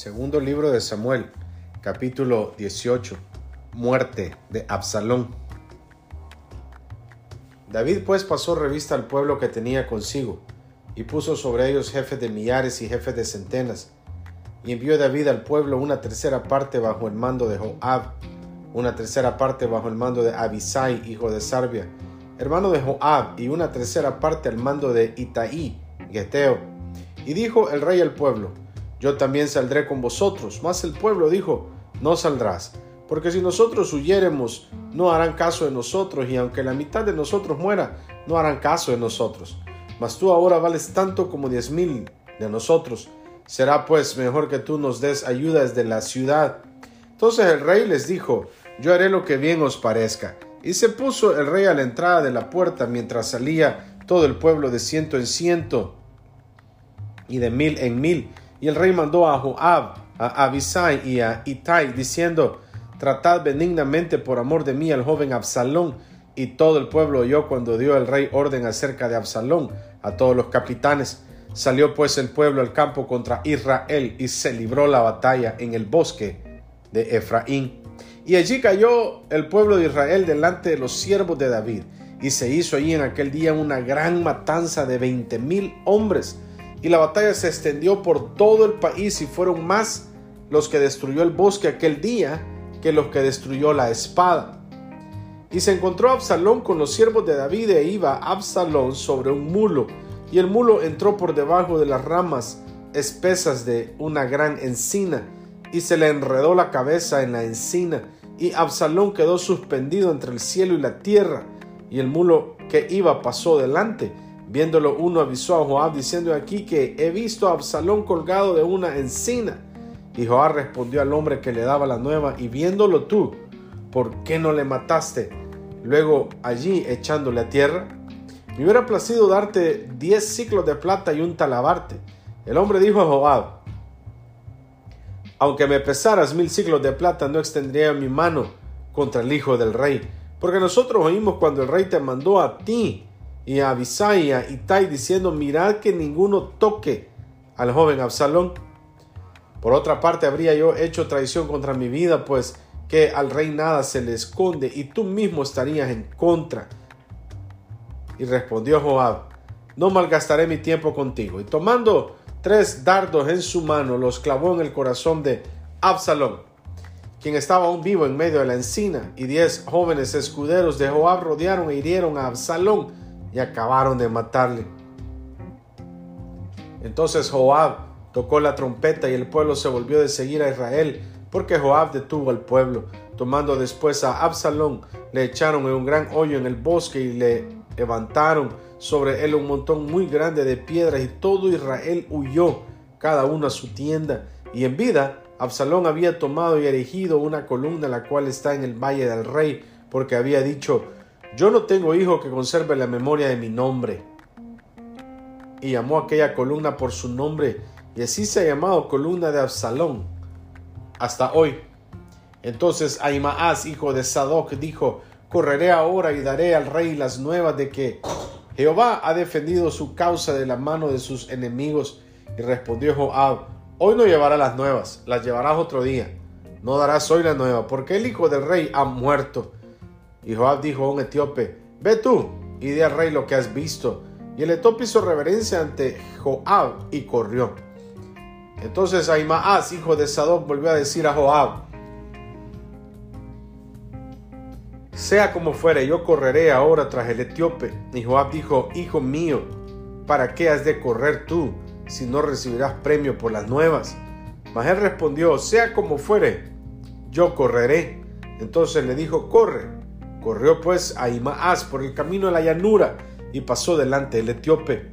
Segundo libro de Samuel, capítulo 18. Muerte de Absalón. David pues pasó revista al pueblo que tenía consigo, y puso sobre ellos jefes de millares y jefes de centenas. Y envió David al pueblo una tercera parte bajo el mando de Joab, una tercera parte bajo el mando de Abisai, hijo de Sarbia, hermano de Joab, y una tercera parte al mando de Itaí, Geteo. Y dijo el rey al pueblo, yo también saldré con vosotros. Mas el pueblo dijo, no saldrás, porque si nosotros huyéremos, no harán caso de nosotros, y aunque la mitad de nosotros muera, no harán caso de nosotros. Mas tú ahora vales tanto como diez mil de nosotros. Será pues mejor que tú nos des ayuda desde la ciudad. Entonces el rey les dijo, yo haré lo que bien os parezca. Y se puso el rey a la entrada de la puerta mientras salía todo el pueblo de ciento en ciento y de mil en mil y el rey mandó a Joab, a Abisai y a Itai, diciendo, Tratad benignamente por amor de mí al joven Absalón. Y todo el pueblo oyó cuando dio el rey orden acerca de Absalón a todos los capitanes. Salió pues el pueblo al campo contra Israel y se libró la batalla en el bosque de Efraín. Y allí cayó el pueblo de Israel delante de los siervos de David. Y se hizo allí en aquel día una gran matanza de veinte mil hombres y la batalla se extendió por todo el país y fueron más los que destruyó el bosque aquel día que los que destruyó la espada. Y se encontró Absalón con los siervos de David e iba Absalón sobre un mulo, y el mulo entró por debajo de las ramas espesas de una gran encina, y se le enredó la cabeza en la encina, y Absalón quedó suspendido entre el cielo y la tierra, y el mulo que iba pasó delante, Viéndolo uno avisó a Joab diciendo aquí que he visto a Absalón colgado de una encina. Y Joab respondió al hombre que le daba la nueva, y viéndolo tú, ¿por qué no le mataste? Luego allí echándole a tierra. Me hubiera placido darte diez ciclos de plata y un talabarte. El hombre dijo a Joab, aunque me pesaras mil ciclos de plata, no extendría mi mano contra el hijo del rey, porque nosotros oímos cuando el rey te mandó a ti y a Abisai y a Itai diciendo, mirad que ninguno toque al joven Absalón. Por otra parte, habría yo hecho traición contra mi vida, pues que al rey nada se le esconde y tú mismo estarías en contra. Y respondió Joab, no malgastaré mi tiempo contigo. Y tomando tres dardos en su mano, los clavó en el corazón de Absalón, quien estaba aún vivo en medio de la encina, y diez jóvenes escuderos de Joab rodearon e hirieron a Absalón y acabaron de matarle. Entonces Joab tocó la trompeta y el pueblo se volvió de seguir a Israel, porque Joab detuvo al pueblo. Tomando después a Absalón, le echaron en un gran hoyo en el bosque y le levantaron sobre él un montón muy grande de piedras y todo Israel huyó, cada uno a su tienda. Y en vida, Absalón había tomado y erigido una columna la cual está en el valle del rey, porque había dicho, yo no tengo hijo que conserve la memoria de mi nombre. Y llamó aquella columna por su nombre, y así se ha llamado columna de Absalón hasta hoy. Entonces Aimaas, hijo de Sadoc, dijo, correré ahora y daré al rey las nuevas de que Jehová ha defendido su causa de la mano de sus enemigos. Y respondió Joab, hoy no llevará las nuevas, las llevarás otro día. No darás hoy la nueva, porque el hijo del rey ha muerto y Joab dijo a un etíope, ve tú y di al rey lo que has visto. Y el etíope hizo reverencia ante Joab y corrió. Entonces Aimaas, hijo de Sadoc, volvió a decir a Joab, sea como fuere, yo correré ahora tras el etíope. Y Joab dijo, hijo mío, ¿para qué has de correr tú si no recibirás premio por las nuevas? Mas él respondió, sea como fuere, yo correré. Entonces le dijo, corre. Corrió pues a Imaas por el camino de la llanura y pasó delante del etíope.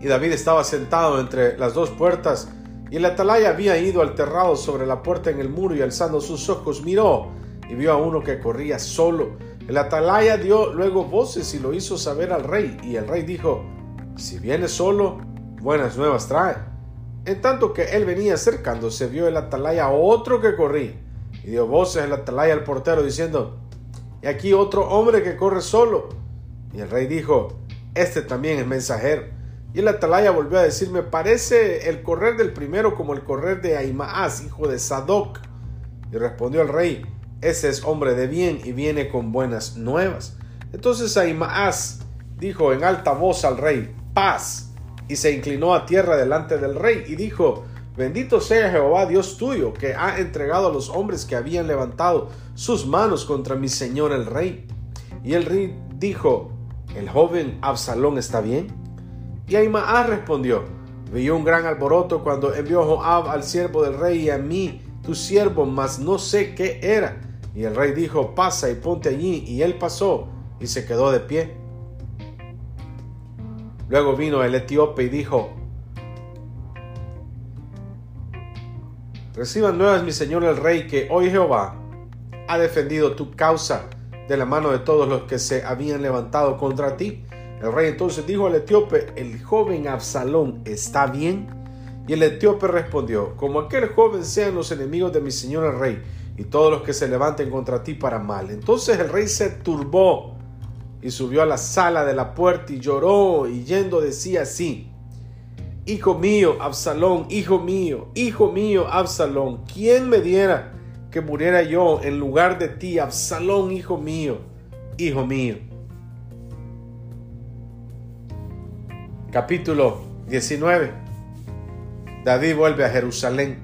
Y David estaba sentado entre las dos puertas, y el atalaya había ido alterrado sobre la puerta en el muro y alzando sus ojos miró y vio a uno que corría solo. El atalaya dio luego voces y lo hizo saber al rey, y el rey dijo, si viene solo, buenas nuevas trae. En tanto que él venía acercándose, vio el atalaya a otro que corría y dio voces el atalaya al portero diciendo, y aquí otro hombre que corre solo. Y el rey dijo, este también es mensajero. Y el atalaya volvió a decir, me parece el correr del primero como el correr de Aimaas, hijo de Sadoc. Y respondió el rey, ese es hombre de bien y viene con buenas nuevas. Entonces Aimaas dijo en alta voz al rey, paz, y se inclinó a tierra delante del rey y dijo, bendito sea Jehová Dios tuyo, que ha entregado a los hombres que habían levantado sus manos contra mi señor el rey. Y el rey dijo, ¿el joven Absalón está bien? Y Aimaas respondió, vi un gran alboroto cuando envió Joab al siervo del rey y a mí, tu siervo, mas no sé qué era. Y el rey dijo, pasa y ponte allí. Y él pasó y se quedó de pie. Luego vino el etíope y dijo, Reciban nuevas mi señor el rey, que hoy Jehová ha defendido tu causa de la mano de todos los que se habían levantado contra ti. El rey entonces dijo al etíope, el joven Absalón está bien. Y el etíope respondió, como aquel joven sean los enemigos de mi señor el rey, y todos los que se levanten contra ti para mal. Entonces el rey se turbó y subió a la sala de la puerta y lloró y yendo decía así, Hijo mío, Absalón, hijo mío, hijo mío, Absalón, ¿quién me diera que muriera yo en lugar de ti, Absalón, hijo mío, hijo mío? Capítulo 19. David vuelve a Jerusalén.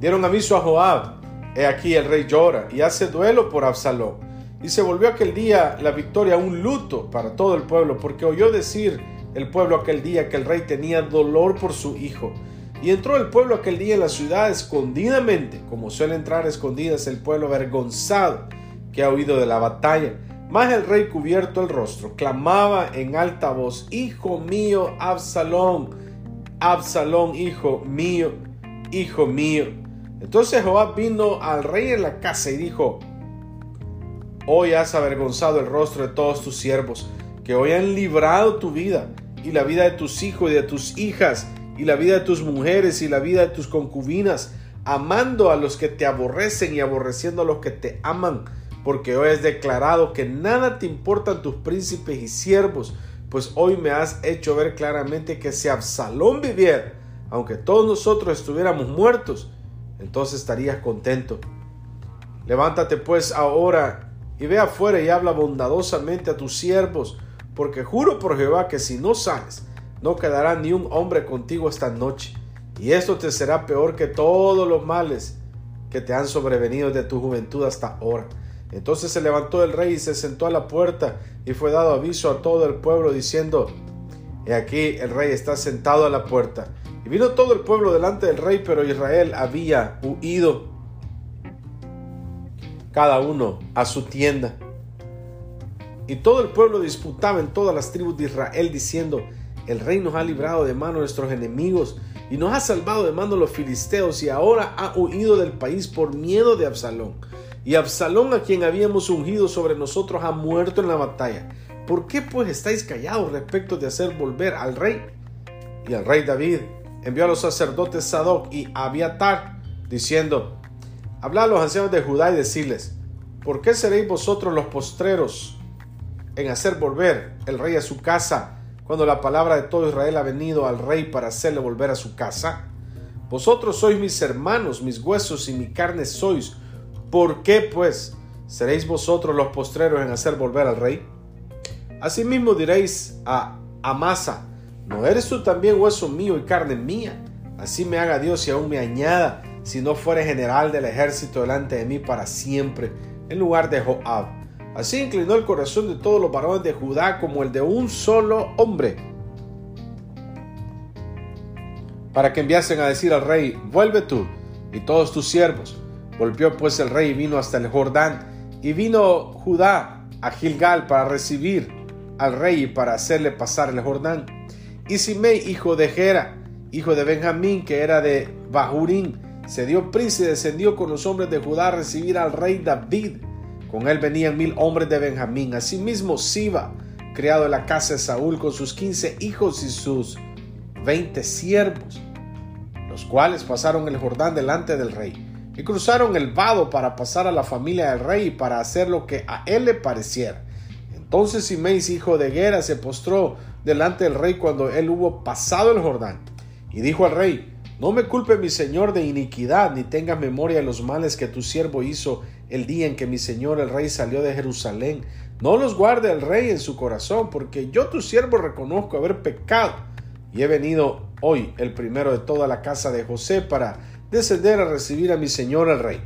Dieron aviso a Joab. He aquí el rey llora y hace duelo por Absalón y se volvió aquel día la victoria un luto para todo el pueblo, porque oyó decir el pueblo aquel día que el rey tenía dolor por su hijo. Y entró el pueblo aquel día en la ciudad escondidamente, como suele entrar escondidas el pueblo avergonzado que ha oído de la batalla. Mas el rey cubierto el rostro clamaba en alta voz, Hijo mío, Absalón, Absalón, hijo mío, hijo mío. Entonces Joab vino al rey en la casa y dijo, Hoy has avergonzado el rostro de todos tus siervos, que hoy han librado tu vida y la vida de tus hijos y de tus hijas y la vida de tus mujeres y la vida de tus concubinas, amando a los que te aborrecen y aborreciendo a los que te aman, porque hoy has declarado que nada te importan tus príncipes y siervos, pues hoy me has hecho ver claramente que si Absalón viviera, aunque todos nosotros estuviéramos muertos, entonces estarías contento. Levántate pues ahora y ve afuera y habla bondadosamente a tus siervos, porque juro por Jehová que si no sales, no quedará ni un hombre contigo esta noche, y esto te será peor que todos los males que te han sobrevenido de tu juventud hasta ahora. Entonces se levantó el rey y se sentó a la puerta, y fue dado aviso a todo el pueblo diciendo, He aquí el rey está sentado a la puerta. Y vino todo el pueblo delante del rey, pero Israel había huido cada uno a su tienda. Y todo el pueblo disputaba en todas las tribus de Israel diciendo, el rey nos ha librado de mano de nuestros enemigos y nos ha salvado de mano de los filisteos y ahora ha huido del país por miedo de Absalón. Y Absalón a quien habíamos ungido sobre nosotros ha muerto en la batalla. ¿Por qué pues estáis callados respecto de hacer volver al rey? Y el rey David envió a los sacerdotes Sadoc y Abiatar diciendo, Habla a los ancianos de Judá y decirles, ¿por qué seréis vosotros los postreros en hacer volver el rey a su casa cuando la palabra de todo Israel ha venido al rey para hacerle volver a su casa? Vosotros sois mis hermanos, mis huesos y mi carne sois. ¿Por qué pues seréis vosotros los postreros en hacer volver al rey? Asimismo diréis a Amasa, ¿no eres tú también hueso mío y carne mía? Así me haga Dios y aún me añada si no fuere general del ejército delante de mí para siempre, en lugar de Joab. Así inclinó el corazón de todos los varones de Judá como el de un solo hombre, para que enviasen a decir al rey, vuelve tú y todos tus siervos. Volvió pues el rey y vino hasta el Jordán, y vino Judá a Gilgal para recibir al rey y para hacerle pasar el Jordán. Y Simei, hijo de Gera, hijo de Benjamín, que era de Bahurín, se dio prisa y descendió con los hombres de Judá a recibir al rey David. Con él venían mil hombres de Benjamín. Asimismo, Siba, criado en la casa de Saúl, con sus quince hijos y sus veinte siervos, los cuales pasaron el Jordán delante del rey y cruzaron el vado para pasar a la familia del rey y para hacer lo que a él le pareciera. Entonces Simeis, hijo de Gera, se postró delante del rey cuando él hubo pasado el Jordán, y dijo al rey, no me culpe mi señor de iniquidad, ni tenga memoria de los males que tu siervo hizo el día en que mi señor el rey salió de Jerusalén. No los guarde el rey en su corazón, porque yo tu siervo reconozco haber pecado, y he venido hoy el primero de toda la casa de José para descender a recibir a mi señor el rey.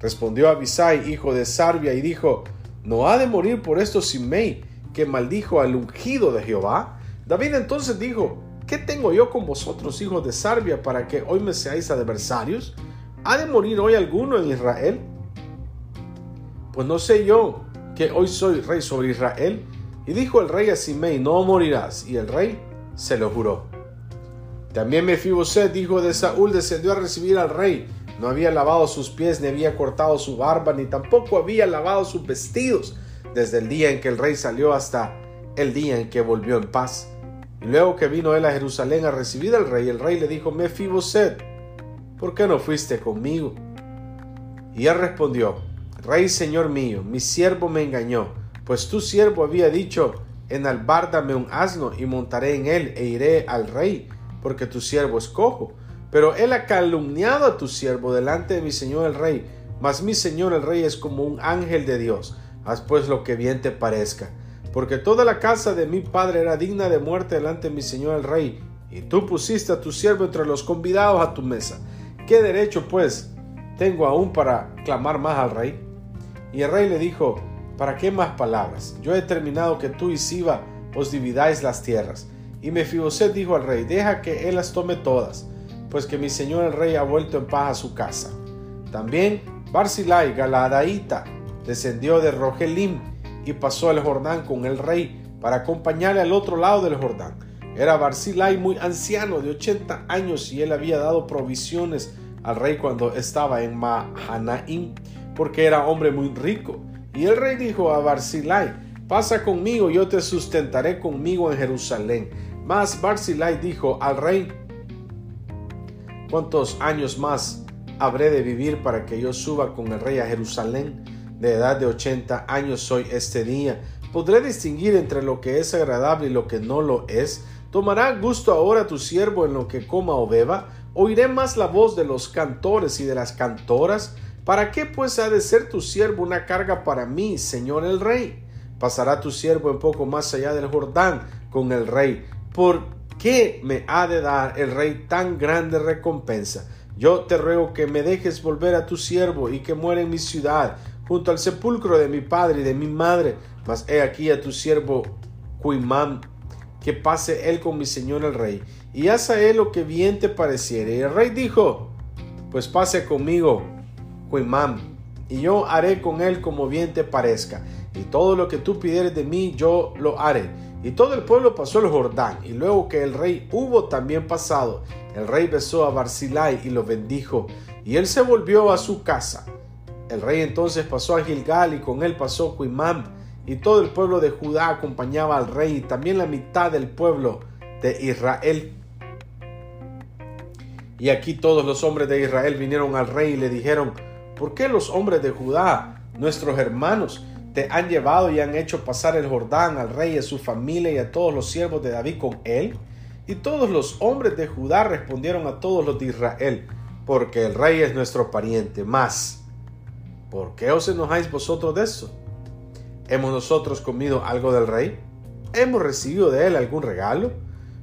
Respondió Abisai, hijo de Sarbia, y dijo, ¿no ha de morir por esto Simei, que maldijo al ungido de Jehová? David entonces dijo, ¿Qué tengo yo con vosotros, hijos de Sarbia, para que hoy me seáis adversarios? ¿Ha de morir hoy alguno en Israel? Pues no sé yo que hoy soy rey sobre Israel. Y dijo el rey a Simei, no morirás. Y el rey se lo juró. También Mefiboset, hijo de Saúl, descendió a recibir al rey. No había lavado sus pies, ni había cortado su barba, ni tampoco había lavado sus vestidos, desde el día en que el rey salió hasta el día en que volvió en paz. Y luego que vino él a Jerusalén a recibir al rey, el rey le dijo, Mefiboset, ¿por qué no fuiste conmigo? Y él respondió, Rey señor mío, mi siervo me engañó, pues tu siervo había dicho, enalbárdame un asno y montaré en él e iré al rey, porque tu siervo es cojo. Pero él ha calumniado a tu siervo delante de mi señor el rey, mas mi señor el rey es como un ángel de Dios. Haz pues lo que bien te parezca porque toda la casa de mi padre era digna de muerte delante de mi señor el rey, y tú pusiste a tu siervo entre los convidados a tu mesa. ¿Qué derecho, pues, tengo aún para clamar más al rey? Y el rey le dijo, ¿para qué más palabras? Yo he determinado que tú y Siba os dividáis las tierras. Y Mefiboset dijo al rey, deja que él las tome todas, pues que mi señor el rey ha vuelto en paz a su casa. También Barzilai Galadaíta descendió de Rogelim y pasó el Jordán con el rey para acompañarle al otro lado del Jordán. Era Barzilai muy anciano, de 80 años, y él había dado provisiones al rey cuando estaba en Mahanaim, porque era hombre muy rico. Y el rey dijo a Barzilai, pasa conmigo, yo te sustentaré conmigo en Jerusalén. Mas Barzilai dijo al rey, ¿cuántos años más habré de vivir para que yo suba con el rey a Jerusalén? de edad de 80 años soy este día. ¿Podré distinguir entre lo que es agradable y lo que no lo es? ¿Tomará gusto ahora tu siervo en lo que coma o beba? ¿Oiré más la voz de los cantores y de las cantoras? ¿Para qué pues ha de ser tu siervo una carga para mí, Señor el Rey? Pasará tu siervo un poco más allá del Jordán con el Rey. ¿Por qué me ha de dar el Rey tan grande recompensa? Yo te ruego que me dejes volver a tu siervo y que muera en mi ciudad, junto al sepulcro de mi padre y de mi madre. Mas he aquí a tu siervo Cuimán, que pase él con mi señor el rey, y haz a él lo que bien te pareciere. Y el rey dijo, pues pase conmigo, Y yo haré con él como bien te parezca, y todo lo que tú pidieres de mí yo lo haré. Y todo el pueblo pasó el Jordán, y luego que el rey hubo también pasado, el rey besó a Barzilai y lo bendijo, y él se volvió a su casa. El rey entonces pasó a Gilgal y con él pasó Cuimam, y todo el pueblo de Judá acompañaba al rey y también la mitad del pueblo de Israel. Y aquí todos los hombres de Israel vinieron al rey y le dijeron, ¿por qué los hombres de Judá, nuestros hermanos, te han llevado y han hecho pasar el Jordán al rey y a su familia y a todos los siervos de David con él? Y todos los hombres de Judá respondieron a todos los de Israel, porque el rey es nuestro pariente, más ¿Por qué os enojáis vosotros de eso? ¿Hemos nosotros comido algo del rey? ¿Hemos recibido de él algún regalo?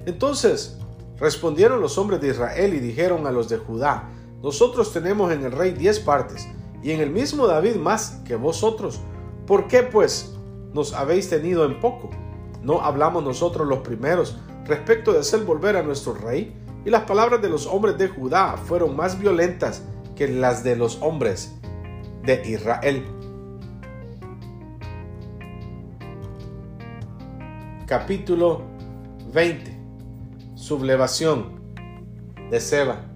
Entonces respondieron los hombres de Israel y dijeron a los de Judá, nosotros tenemos en el rey diez partes, y en el mismo David más que vosotros. ¿Por qué pues nos habéis tenido en poco? ¿No hablamos nosotros los primeros respecto de hacer volver a nuestro rey? Y las palabras de los hombres de Judá fueron más violentas que las de los hombres de Israel. Capítulo 20. Sublevación de Seba.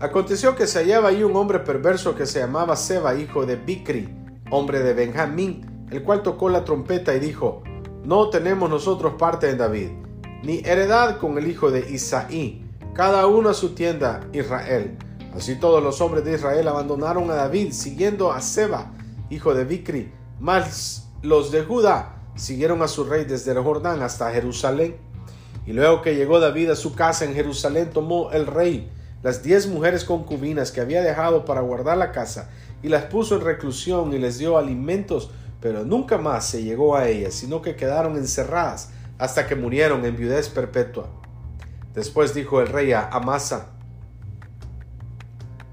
Aconteció que se hallaba ahí un hombre perverso que se llamaba Seba, hijo de Bicri, hombre de Benjamín, el cual tocó la trompeta y dijo, No tenemos nosotros parte en David, ni heredad con el hijo de Isaí, cada uno a su tienda Israel. Así todos los hombres de Israel abandonaron a David siguiendo a Seba hijo de Bicri, mas los de Judá siguieron a su rey desde el Jordán hasta Jerusalén. Y luego que llegó David a su casa en Jerusalén, tomó el rey las diez mujeres concubinas que había dejado para guardar la casa, y las puso en reclusión y les dio alimentos, pero nunca más se llegó a ellas, sino que quedaron encerradas hasta que murieron en viudez perpetua. Después dijo el rey a Amasa,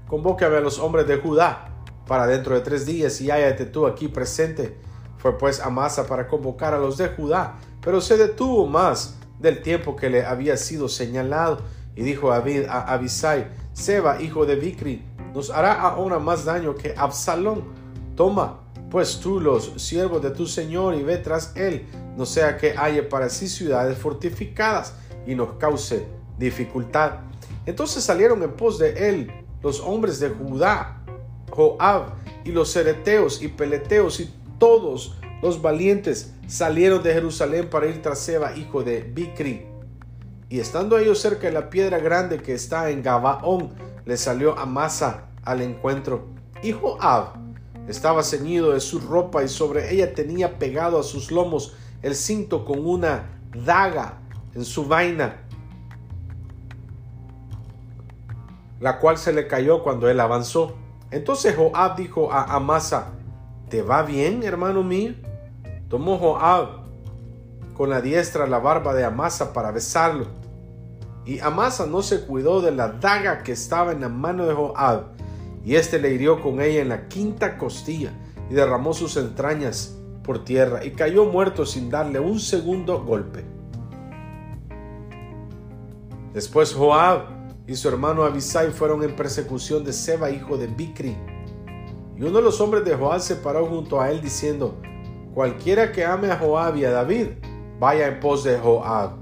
convócame a los hombres de Judá para dentro de tres días y hállate tú aquí presente. Fue pues Amasa para convocar a los de Judá, pero se detuvo más del tiempo que le había sido señalado, y dijo a Abisai, Seba, hijo de Bicri, nos hará ahora más daño que Absalón. Toma, pues tú los siervos de tu señor y ve tras él, no sea que haya para sí ciudades fortificadas y nos cause dificultad. Entonces salieron en pos de él los hombres de Judá, Joab y los cereteos y peleteos y todos los valientes salieron de Jerusalén para ir tras Seba, hijo de Bicri. Y estando ellos cerca de la piedra grande que está en Gabaón, le salió Amasa al encuentro. Y Joab estaba ceñido de su ropa y sobre ella tenía pegado a sus lomos el cinto con una daga en su vaina, la cual se le cayó cuando él avanzó. Entonces Joab dijo a Amasa, ¿te va bien, hermano mío? Tomó Joab con la diestra la barba de Amasa para besarlo. Y Amasa no se cuidó de la daga que estaba en la mano de Joab, y éste le hirió con ella en la quinta costilla y derramó sus entrañas por tierra y cayó muerto sin darle un segundo golpe. Después Joab y su hermano Abisai fueron en persecución de Seba, hijo de Bicri. Y uno de los hombres de Joab se paró junto a él diciendo, Cualquiera que ame a Joab y a David, vaya en pos de Joab.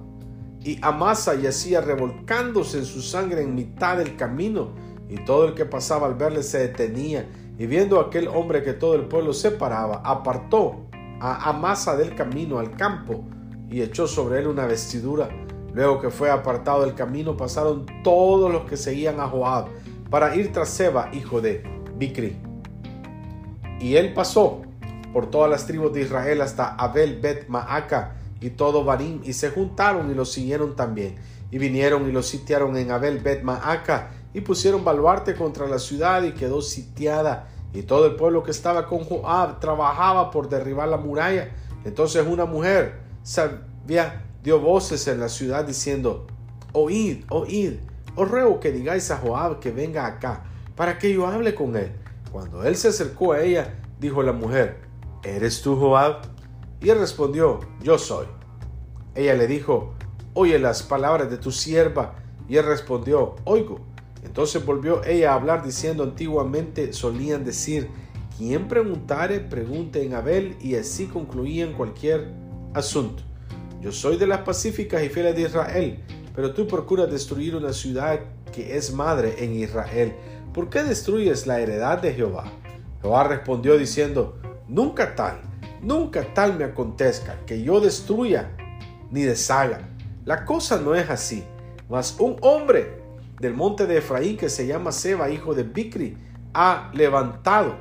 Y Amasa yacía revolcándose en su sangre en mitad del camino, y todo el que pasaba al verle se detenía, y viendo aquel hombre que todo el pueblo separaba, apartó a Amasa del camino al campo, y echó sobre él una vestidura. Luego que fue apartado del camino, pasaron todos los que seguían a Joab para ir tras Seba, hijo de Bicri. Y él pasó por todas las tribus de Israel hasta Abel Bet Maaca y todo Barim, y se juntaron y lo siguieron también. Y vinieron y lo sitiaron en Abel Bet Maaca, y pusieron baluarte contra la ciudad, y quedó sitiada. Y todo el pueblo que estaba con Joab trabajaba por derribar la muralla. Entonces una mujer sabía, dio voces en la ciudad diciendo, Oíd, oíd, os ruego que digáis a Joab que venga acá, para que yo hable con él. Cuando él se acercó a ella, dijo la mujer, ¿Eres tú Joab? Y él respondió, yo soy. Ella le dijo, oye las palabras de tu sierva. Y él respondió, oigo. Entonces volvió ella a hablar diciendo antiguamente solían decir, quien preguntare, pregunte en Abel y así concluían cualquier asunto. Yo soy de las pacíficas y fieles de Israel, pero tú procuras destruir una ciudad que es madre en Israel. ¿Por qué destruyes la heredad de Jehová? Jehová respondió diciendo, nunca tal Nunca tal me acontezca que yo destruya ni deshaga. La cosa no es así. Mas un hombre del monte de Efraín que se llama Seba, hijo de Bicri, ha levantado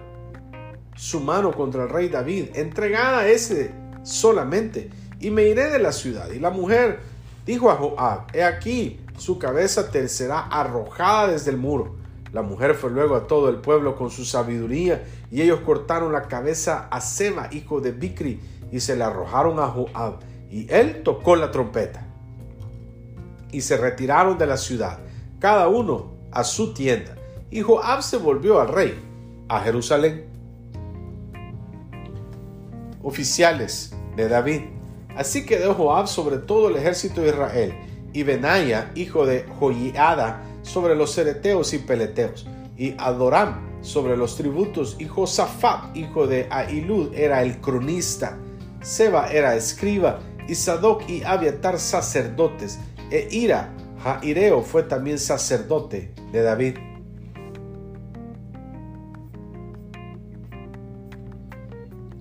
su mano contra el rey David, entregada a ese solamente, y me iré de la ciudad. Y la mujer dijo a Joab, he aquí, su cabeza te será arrojada desde el muro. La mujer fue luego a todo el pueblo con su sabiduría, y ellos cortaron la cabeza a Seba, hijo de Bicri, y se la arrojaron a Joab, y él tocó la trompeta. Y se retiraron de la ciudad, cada uno a su tienda, y Joab se volvió al rey, a Jerusalén. Oficiales de David. Así quedó Joab sobre todo el ejército de Israel, y Benaya, hijo de Joiada, sobre los cereteos y peleteos, y Adoram sobre los tributos, y Josafat, hijo de Ahilud, era el cronista, Seba era escriba, y Sadoc y Abiatar sacerdotes, e Ira, Jaireo fue también sacerdote de David.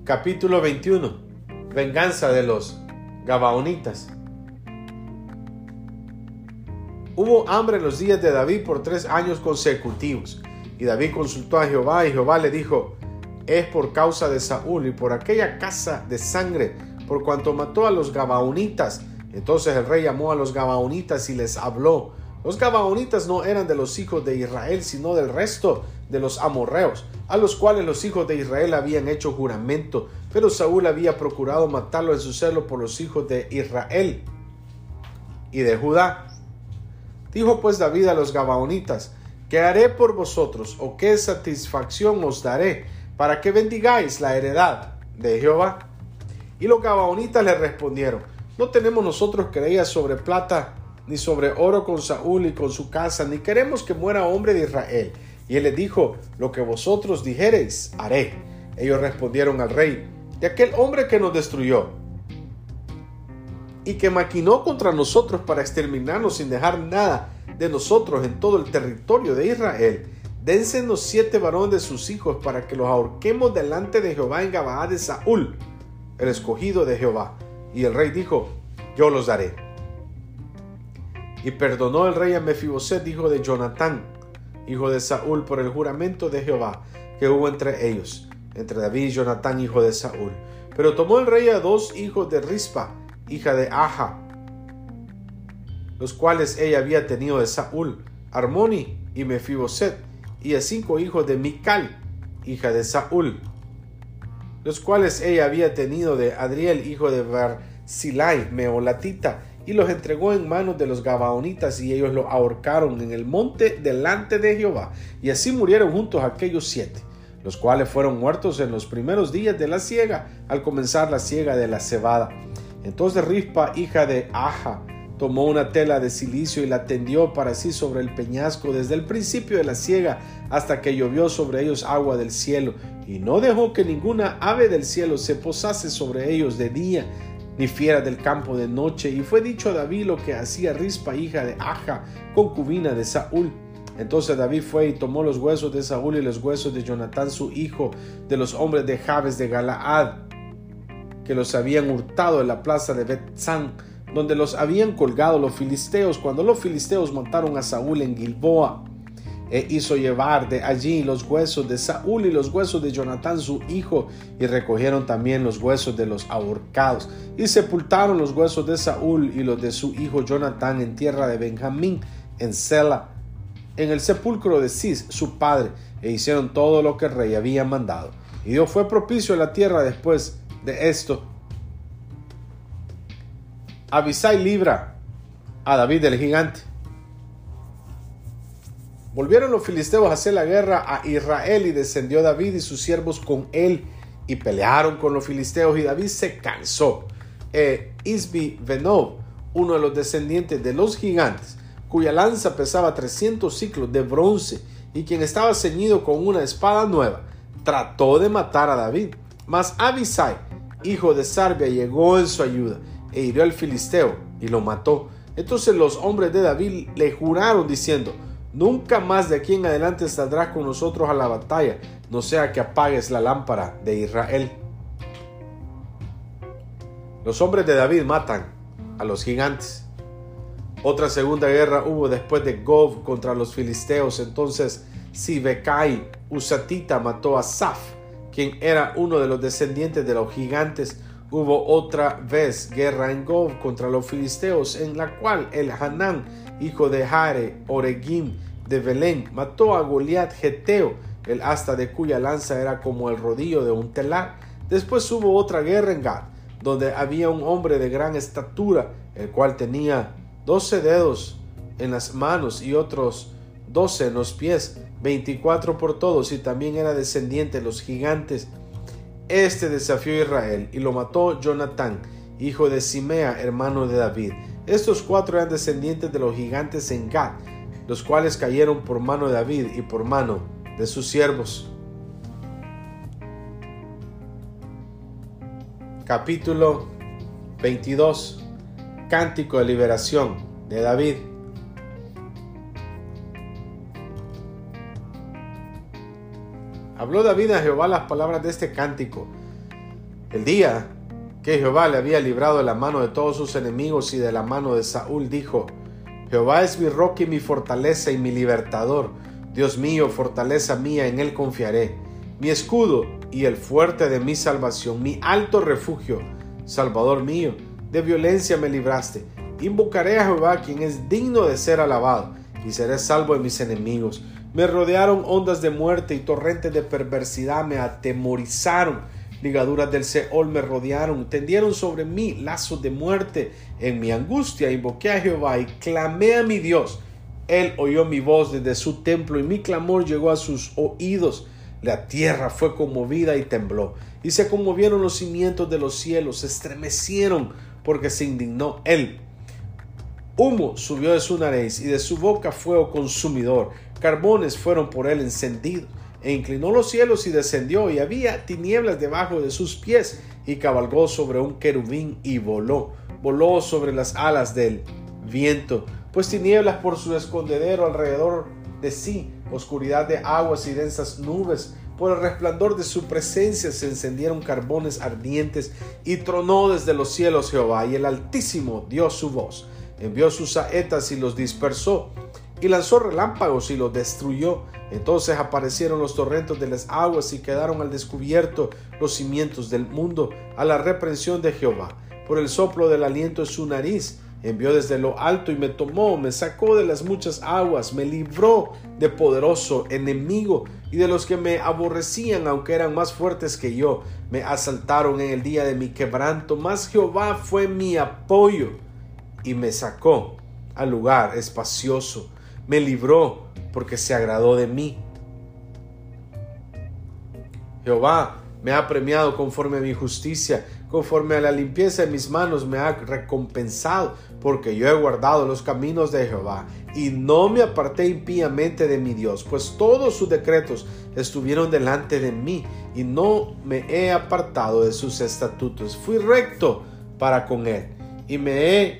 Capítulo 21. Venganza de los Gabaonitas. Hubo hambre en los días de David por tres años consecutivos. Y David consultó a Jehová y Jehová le dijo, es por causa de Saúl y por aquella casa de sangre, por cuanto mató a los Gabaonitas. Entonces el rey llamó a los Gabaonitas y les habló. Los Gabaonitas no eran de los hijos de Israel, sino del resto de los amorreos, a los cuales los hijos de Israel habían hecho juramento, pero Saúl había procurado matarlo en su celo por los hijos de Israel y de Judá. Dijo pues David a los Gabaonitas, ¿qué haré por vosotros o qué satisfacción os daré para que bendigáis la heredad de Jehová? Y los Gabaonitas le respondieron, no tenemos nosotros querellas sobre plata ni sobre oro con Saúl y con su casa, ni queremos que muera hombre de Israel. Y él les dijo, lo que vosotros dijereis, haré. Ellos respondieron al rey, de aquel hombre que nos destruyó y que maquinó contra nosotros para exterminarnos sin dejar nada de nosotros en todo el territorio de Israel. Dénsenos siete varones de sus hijos para que los ahorquemos delante de Jehová en Gabaá de Saúl, el escogido de Jehová. Y el rey dijo, yo los daré. Y perdonó el rey a Mefiboset, hijo de Jonatán, hijo de Saúl, por el juramento de Jehová que hubo entre ellos, entre David y Jonatán, hijo de Saúl. Pero tomó el rey a dos hijos de Rispa, hija de Aja, los cuales ella había tenido de Saúl, Armoni y Mefiboset, y a cinco hijos de Mical, hija de Saúl, los cuales ella había tenido de Adriel, hijo de Barzilai, Meolatita, y los entregó en manos de los Gabaonitas, y ellos lo ahorcaron en el monte delante de Jehová, y así murieron juntos aquellos siete, los cuales fueron muertos en los primeros días de la siega, al comenzar la siega de la cebada. Entonces Rispa, hija de Aja, tomó una tela de silicio y la tendió para sí sobre el peñasco desde el principio de la siega hasta que llovió sobre ellos agua del cielo, y no dejó que ninguna ave del cielo se posase sobre ellos de día, ni fiera del campo de noche. Y fue dicho a David lo que hacía Rispa, hija de Aja, concubina de Saúl. Entonces David fue y tomó los huesos de Saúl y los huesos de Jonatán su hijo, de los hombres de Jabes de Galaad, que los habían hurtado en la plaza de Betzán, donde los habían colgado los filisteos cuando los filisteos mataron a Saúl en Gilboa. E hizo llevar de allí los huesos de Saúl y los huesos de Jonatán su hijo, y recogieron también los huesos de los ahorcados, y sepultaron los huesos de Saúl y los de su hijo Jonatán en tierra de Benjamín, en Sela, en el sepulcro de Cis, su padre, e hicieron todo lo que el rey había mandado. Y Dios fue propicio en la tierra después de esto. Abisai libra a David el gigante. Volvieron los filisteos a hacer la guerra a Israel y descendió David y sus siervos con él y pelearon con los filisteos y David se cansó. E Isbi Benov, uno de los descendientes de los gigantes, cuya lanza pesaba 300 ciclos de bronce y quien estaba ceñido con una espada nueva, trató de matar a David. Mas Abisai, hijo de Sarbia, llegó en su ayuda e hirió al filisteo y lo mató. Entonces los hombres de David le juraron diciendo, Nunca más de aquí en adelante saldrás con nosotros a la batalla, no sea que apagues la lámpara de Israel. Los hombres de David matan a los gigantes. Otra segunda guerra hubo después de Gov contra los filisteos. Entonces Sibekai Usatita mató a Saf, quien era uno de los descendientes de los gigantes. Hubo otra vez guerra en Gov contra los filisteos, en la cual el Hanán hijo de Jare, Oregim de Belén, mató a Goliat Geteo, el asta de cuya lanza era como el rodillo de un telar. Después hubo otra guerra en Gad, donde había un hombre de gran estatura, el cual tenía doce dedos en las manos y otros doce en los pies, veinticuatro por todos, y también era descendiente de los gigantes. Este desafió a Israel y lo mató Jonatán, hijo de Simea, hermano de David. Estos cuatro eran descendientes de los gigantes en Gad, los cuales cayeron por mano de David y por mano de sus siervos. Capítulo 22 Cántico de liberación de David. Habló David a Jehová las palabras de este cántico. El día que Jehová le había librado de la mano de todos sus enemigos y de la mano de Saúl, dijo, Jehová es mi roca y mi fortaleza y mi libertador. Dios mío, fortaleza mía, en él confiaré. Mi escudo y el fuerte de mi salvación, mi alto refugio, Salvador mío, de violencia me libraste. Invocaré a Jehová, quien es digno de ser alabado, y seré salvo de mis enemigos. Me rodearon ondas de muerte y torrentes de perversidad me atemorizaron. Ligaduras del Seol me rodearon, tendieron sobre mí lazos de muerte. En mi angustia invoqué a Jehová y clamé a mi Dios. Él oyó mi voz desde su templo y mi clamor llegó a sus oídos. La tierra fue conmovida y tembló, y se conmovieron los cimientos de los cielos, se estremecieron porque se indignó él. Humo subió de su nariz y de su boca fuego consumidor. Carbones fueron por él encendidos. E inclinó los cielos y descendió, y había tinieblas debajo de sus pies, y cabalgó sobre un querubín y voló. Voló sobre las alas del viento, pues tinieblas por su escondedero alrededor de sí, oscuridad de aguas y densas nubes. Por el resplandor de su presencia se encendieron carbones ardientes y tronó desde los cielos Jehová y el Altísimo dio su voz. Envió sus saetas y los dispersó y lanzó relámpagos y los destruyó. Entonces aparecieron los torrentes de las aguas y quedaron al descubierto los cimientos del mundo a la reprensión de Jehová. Por el soplo del aliento de su nariz envió desde lo alto y me tomó, me sacó de las muchas aguas, me libró de poderoso enemigo y de los que me aborrecían, aunque eran más fuertes que yo, me asaltaron en el día de mi quebranto, mas Jehová fue mi apoyo y me sacó al lugar espacioso, me libró porque se agradó de mí. Jehová me ha premiado conforme a mi justicia, conforme a la limpieza de mis manos me ha recompensado, porque yo he guardado los caminos de Jehová y no me aparté impíamente de mi Dios, pues todos sus decretos estuvieron delante de mí y no me he apartado de sus estatutos. Fui recto para con él y me he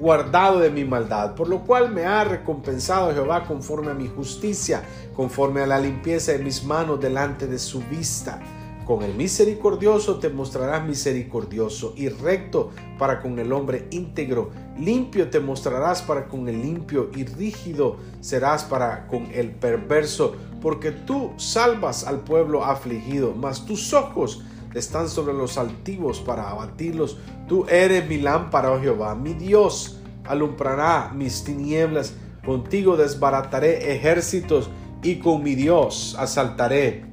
guardado de mi maldad, por lo cual me ha recompensado Jehová conforme a mi justicia, conforme a la limpieza de mis manos delante de su vista. Con el misericordioso te mostrarás misericordioso y recto para con el hombre íntegro. Limpio te mostrarás para con el limpio y rígido serás para con el perverso, porque tú salvas al pueblo afligido, mas tus ojos están sobre los altivos para abatirlos. Tú eres mi lámpara, oh Jehová, mi Dios alumbrará mis tinieblas. Contigo desbarataré ejércitos y con mi Dios asaltaré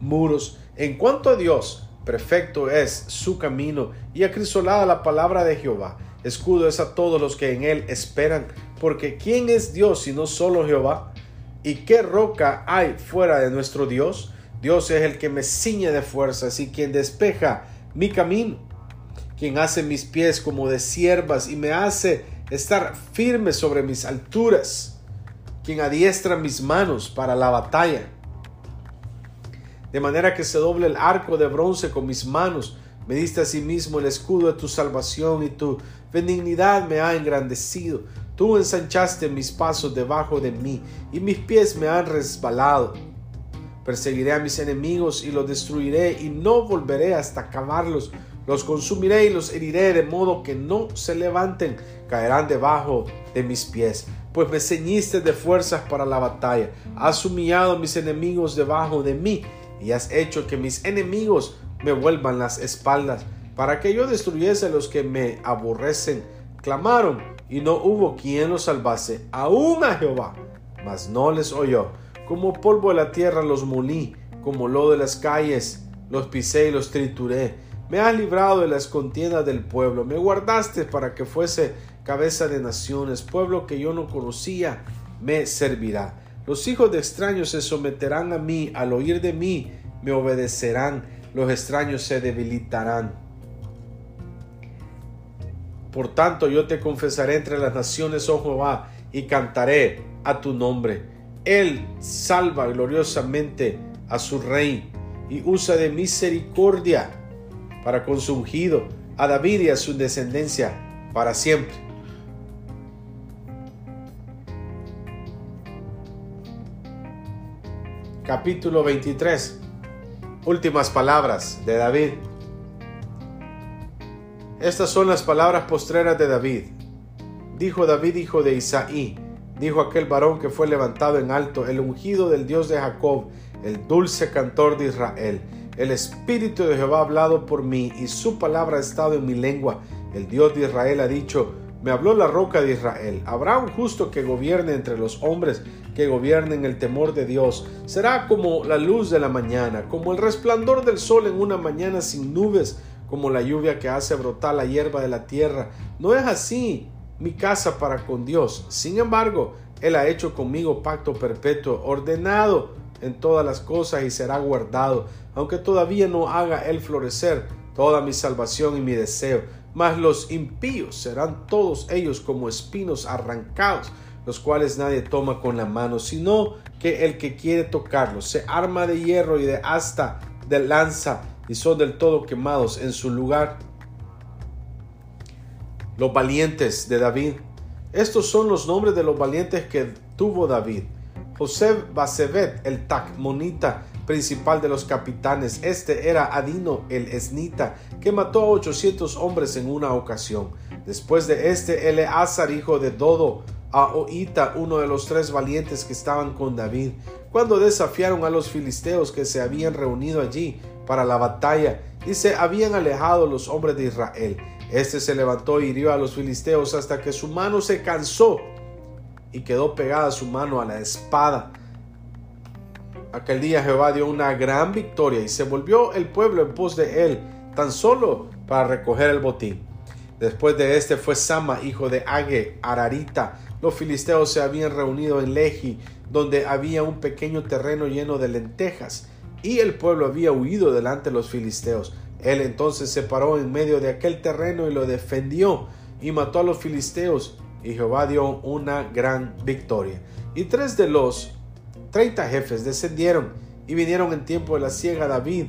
muros. En cuanto a Dios, perfecto es su camino y acrisolada la palabra de Jehová. Escudo es a todos los que en él esperan, porque ¿quién es Dios sino solo Jehová? ¿Y qué roca hay fuera de nuestro Dios? Dios es el que me ciñe de fuerzas y quien despeja mi camino, quien hace mis pies como de siervas y me hace estar firme sobre mis alturas, quien adiestra mis manos para la batalla de manera que se doble el arco de bronce con mis manos. Me diste a sí el escudo de tu salvación y tu benignidad me ha engrandecido. Tú ensanchaste mis pasos debajo de mí y mis pies me han resbalado. Perseguiré a mis enemigos y los destruiré y no volveré hasta acabarlos. Los consumiré y los heriré de modo que no se levanten, caerán debajo de mis pies. Pues me ceñiste de fuerzas para la batalla, has humillado a mis enemigos debajo de mí y has hecho que mis enemigos me vuelvan las espaldas, para que yo destruyese a los que me aborrecen. Clamaron, y no hubo quien los salvase, aún a Jehová, mas no les oyó. Como polvo de la tierra los molí, como lodo de las calles, los pisé y los trituré. Me has librado de las contiendas del pueblo, me guardaste para que fuese cabeza de naciones, pueblo que yo no conocía, me servirá. Los hijos de extraños se someterán a mí, al oír de mí me obedecerán, los extraños se debilitarán. Por tanto yo te confesaré entre las naciones, oh Jehová, y cantaré a tu nombre. Él salva gloriosamente a su rey y usa de misericordia para con su ungido, a David y a su descendencia para siempre. capítulo 23. Últimas palabras de David. Estas son las palabras postreras de David. Dijo David, hijo de Isaí, dijo aquel varón que fue levantado en alto, el ungido del Dios de Jacob, el dulce cantor de Israel. el Espíritu de Jehová ha hablado por mí y su palabra ha estado en mi lengua. El Dios de Israel ha dicho, me habló la roca de Israel. Habrá un justo que gobierne entre los hombres, que gobierne en el temor de Dios. Será como la luz de la mañana, como el resplandor del sol en una mañana sin nubes, como la lluvia que hace brotar la hierba de la tierra. No es así mi casa para con Dios. Sin embargo, Él ha hecho conmigo pacto perpetuo, ordenado en todas las cosas y será guardado, aunque todavía no haga Él florecer toda mi salvación y mi deseo mas los impíos serán todos ellos como espinos arrancados, los cuales nadie toma con la mano, sino que el que quiere tocarlos se arma de hierro y de asta de lanza y son del todo quemados en su lugar. Los valientes de David. Estos son los nombres de los valientes que tuvo David. José Basebet, el Tacmonita, principal de los capitanes. Este era Adino el Esnita, que mató a 800 hombres en una ocasión. Después de este, Eleazar, hijo de Dodo, a Oita, uno de los tres valientes que estaban con David, cuando desafiaron a los filisteos que se habían reunido allí para la batalla y se habían alejado los hombres de Israel. Este se levantó y hirió a los filisteos hasta que su mano se cansó y quedó pegada su mano a la espada. Aquel día Jehová dio una gran victoria y se volvió el pueblo en pos de él, tan solo para recoger el botín. Después de este fue Sama, hijo de Age, Ararita. Los filisteos se habían reunido en Lehi, donde había un pequeño terreno lleno de lentejas, y el pueblo había huido delante de los filisteos. Él entonces se paró en medio de aquel terreno y lo defendió, y mató a los filisteos, y Jehová dio una gran victoria. Y tres de los Treinta jefes descendieron y vinieron en tiempo de la siega David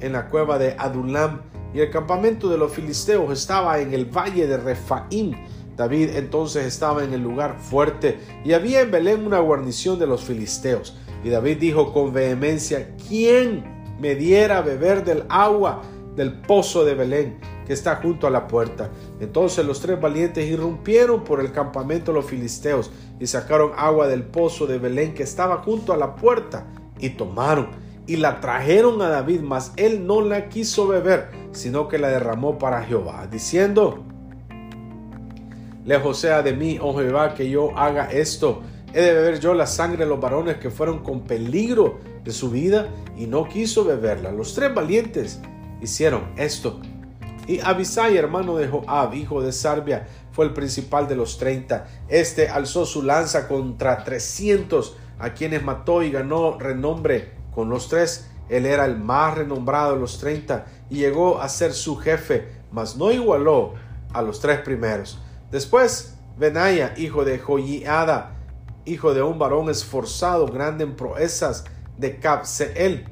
en la cueva de Adulam y el campamento de los filisteos estaba en el valle de Refaim. David entonces estaba en el lugar fuerte y había en Belén una guarnición de los filisteos. Y David dijo con vehemencia, ¿quién me diera beber del agua del pozo de Belén que está junto a la puerta? Entonces los tres valientes irrumpieron por el campamento de los filisteos y sacaron agua del pozo de Belén que estaba junto a la puerta y tomaron y la trajeron a David, mas él no la quiso beber, sino que la derramó para Jehová, diciendo, Lejos sea de mí, oh Jehová, que yo haga esto. He de beber yo la sangre de los varones que fueron con peligro de su vida y no quiso beberla. Los tres valientes hicieron esto. Y Abisai, hermano de Joab, hijo de Sarbia, fue el principal de los treinta. Este alzó su lanza contra trescientos, a quienes mató y ganó renombre con los tres. Él era el más renombrado de los treinta y llegó a ser su jefe, mas no igualó a los tres primeros. Después, Benaya, hijo de Joiada, hijo de un varón esforzado, grande en proezas de Capseel.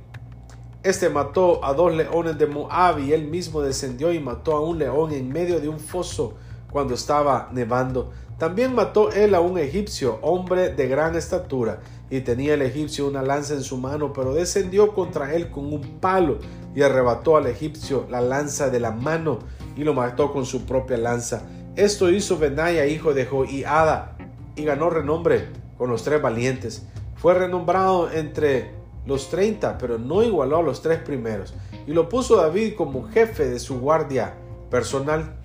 Este mató a dos leones de Moab y él mismo descendió y mató a un león en medio de un foso cuando estaba nevando. También mató él a un egipcio, hombre de gran estatura, y tenía el egipcio una lanza en su mano, pero descendió contra él con un palo y arrebató al egipcio la lanza de la mano y lo mató con su propia lanza. Esto hizo Benaya, hijo de Joiada, y ganó renombre con los tres valientes. Fue renombrado entre los treinta, pero no igualó a los tres primeros, y lo puso David como jefe de su guardia personal.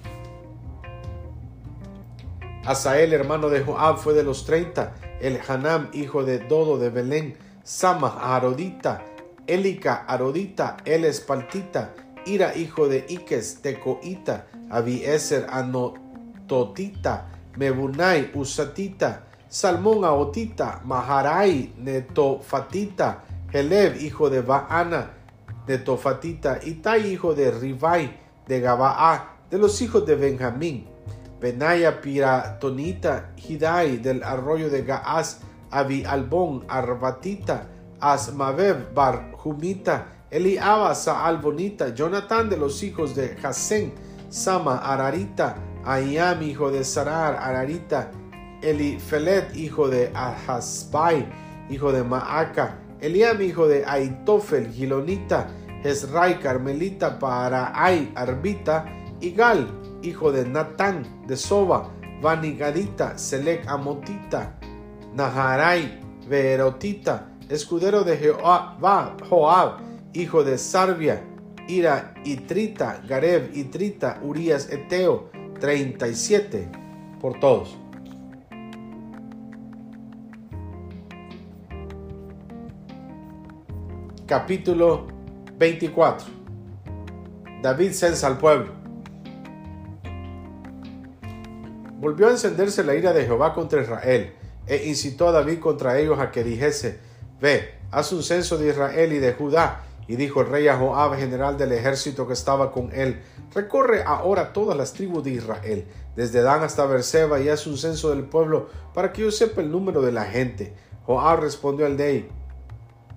Asael, hermano de Joab, fue de los treinta. El Hanam, hijo de Dodo de Belén. Sama, Arodita. Elica, Arodita. El Espaltita. Ira, hijo de Iques, Tecoita. Abieser, Anototita. Mebunai, Usatita. Salmón, Aotita. Maharai, Netofatita. Heleb, hijo de Baana, de Tofatita. Itai, hijo de Ribai, de Gabaa. De los hijos de Benjamín Benaya Piratonita, Hidai del arroyo de Gaaz, Abi Albón, Arbatita, Asmavev, Bar Jumita, Eliaba, Saal Bonita, Jonathan de los hijos de Hasén, Sama, Ararita, Ayam, hijo de Sarar, Ararita, Elifelet, hijo de Ahasbai, hijo de Maaca, Eliam, hijo de Aitofel, Gilonita, Esrai, Carmelita, Paraay, Arbita, Igal, hijo de Natán de Soba, Vanigadita, Selec Amotita, Naharai, Verotita, escudero de Joab, hijo de Sarvia, Ira y Trita, Gareb y Trita, Urias Eteo, 37 por todos. Capítulo 24. David censa al pueblo. Volvió a encenderse la ira de Jehová contra Israel, e incitó a David contra ellos a que dijese, Ve, haz un censo de Israel y de Judá. Y dijo el rey a Joab, general del ejército que estaba con él, recorre ahora todas las tribus de Israel, desde Dan hasta Berseba, y haz un censo del pueblo, para que yo sepa el número de la gente. Joab respondió al rey,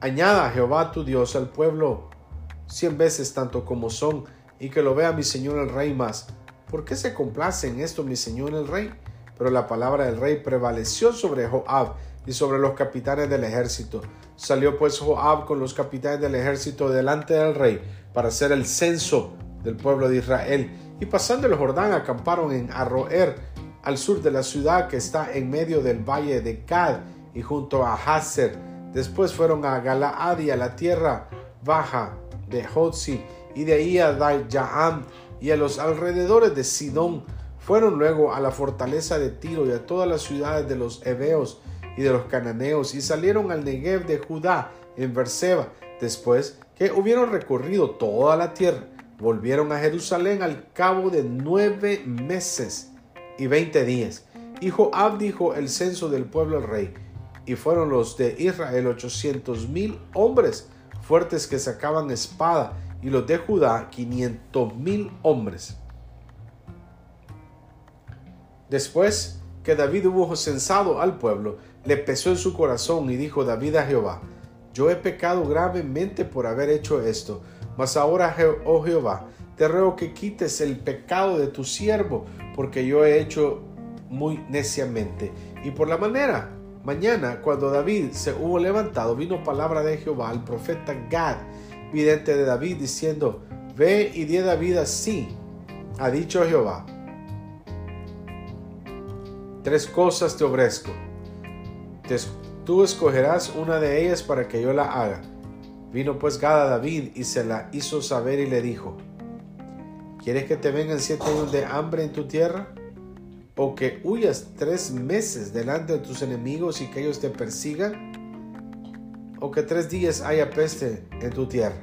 añada Jehová tu Dios al pueblo cien veces tanto como son, y que lo vea mi señor el rey más. ¿Por qué se complace en esto mi señor el rey? Pero la palabra del rey prevaleció sobre Joab y sobre los capitanes del ejército. Salió pues Joab con los capitanes del ejército delante del rey para hacer el censo del pueblo de Israel. Y pasando el Jordán acamparon en Arroer, al sur de la ciudad que está en medio del valle de Gad y junto a Hazer. Después fueron a Galaad y a la tierra baja de Hotzi y de ahí a Dayaam y a los alrededores de Sidón. Fueron luego a la fortaleza de Tiro y a todas las ciudades de los Heveos y de los cananeos y salieron al Negev de Judá en Berseba. Después que hubieron recorrido toda la tierra, volvieron a Jerusalén al cabo de nueve meses y veinte días. Y Joab dijo el censo del pueblo al rey, y fueron los de Israel ochocientos mil hombres fuertes que sacaban espada, y los de Judá quinientos mil hombres. Después que David hubo censado al pueblo, le pesó en su corazón y dijo David a Jehová, yo he pecado gravemente por haber hecho esto, mas ahora, oh Jehová, te ruego que quites el pecado de tu siervo, porque yo he hecho muy neciamente. Y por la manera, mañana, cuando David se hubo levantado, vino palabra de Jehová al profeta Gad, vidente de David, diciendo, Ve y di a David así, ha dicho Jehová. Tres cosas te ofrezco tú escogerás una de ellas para que yo la haga. Vino pues Gad a David y se la hizo saber y le dijo, ¿quieres que te vengan siete años de hambre en tu tierra? ¿O que huyas tres meses delante de tus enemigos y que ellos te persigan? ¿O que tres días haya peste en tu tierra?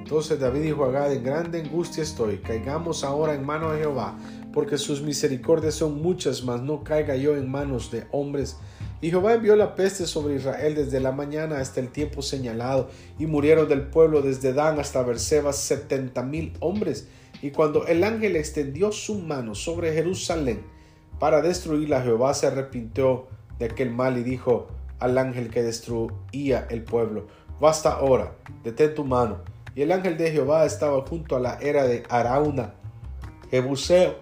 Entonces David dijo a Gad, en grande angustia estoy, caigamos ahora en manos de Jehová, porque sus misericordias son muchas, mas no caiga yo en manos de hombres. Y Jehová envió la peste sobre Israel desde la mañana hasta el tiempo señalado, y murieron del pueblo desde Dan hasta Berseba setenta mil hombres. Y cuando el ángel extendió su mano sobre Jerusalén para destruirla, Jehová se arrepintió de aquel mal y dijo al ángel que destruía el pueblo, basta ahora, detén tu mano y el ángel de Jehová estaba junto a la era de Arauna, Jebuseo.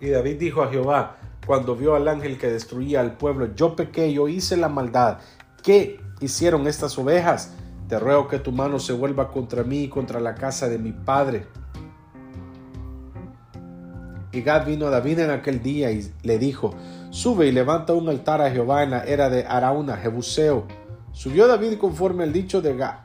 Y David dijo a Jehová, cuando vio al ángel que destruía al pueblo, yo pequé, yo hice la maldad. ¿Qué hicieron estas ovejas? Te ruego que tu mano se vuelva contra mí y contra la casa de mi padre. Y Gad vino a David en aquel día y le dijo, sube y levanta un altar a Jehová en la era de Arauna, Jebuseo Subió David conforme al dicho de Gad,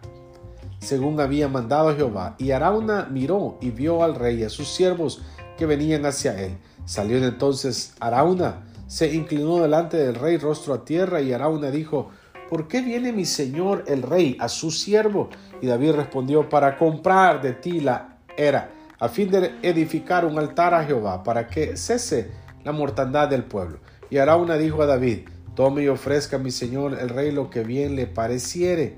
según había mandado Jehová, y Arauna miró y vio al rey y a sus siervos que venían hacia él. Salió entonces Arauna, se inclinó delante del rey rostro a tierra, y Arauna dijo, ¿Por qué viene mi señor el rey a su siervo? Y David respondió, para comprar de ti la era, a fin de edificar un altar a Jehová, para que cese la mortandad del pueblo. Y Arauna dijo a David, Tome y ofrezca a mi señor el rey lo que bien le pareciere.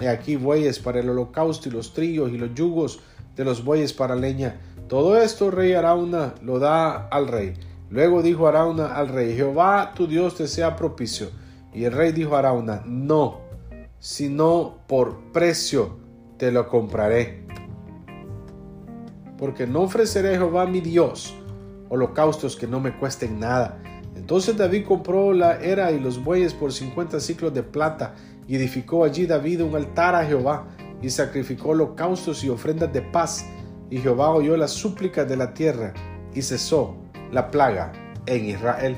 He aquí bueyes para el holocausto y los trillos y los yugos de los bueyes para leña. Todo esto, rey Arauna, lo da al rey. Luego dijo Arauna al rey, Jehová tu Dios te sea propicio. Y el rey dijo a Arauna, no, sino por precio te lo compraré. Porque no ofreceré a Jehová mi Dios holocaustos que no me cuesten nada entonces David compró la era y los bueyes por cincuenta ciclos de plata y edificó allí David un altar a Jehová y sacrificó holocaustos y ofrendas de paz. Y Jehová oyó las súplicas de la tierra y cesó la plaga en Israel.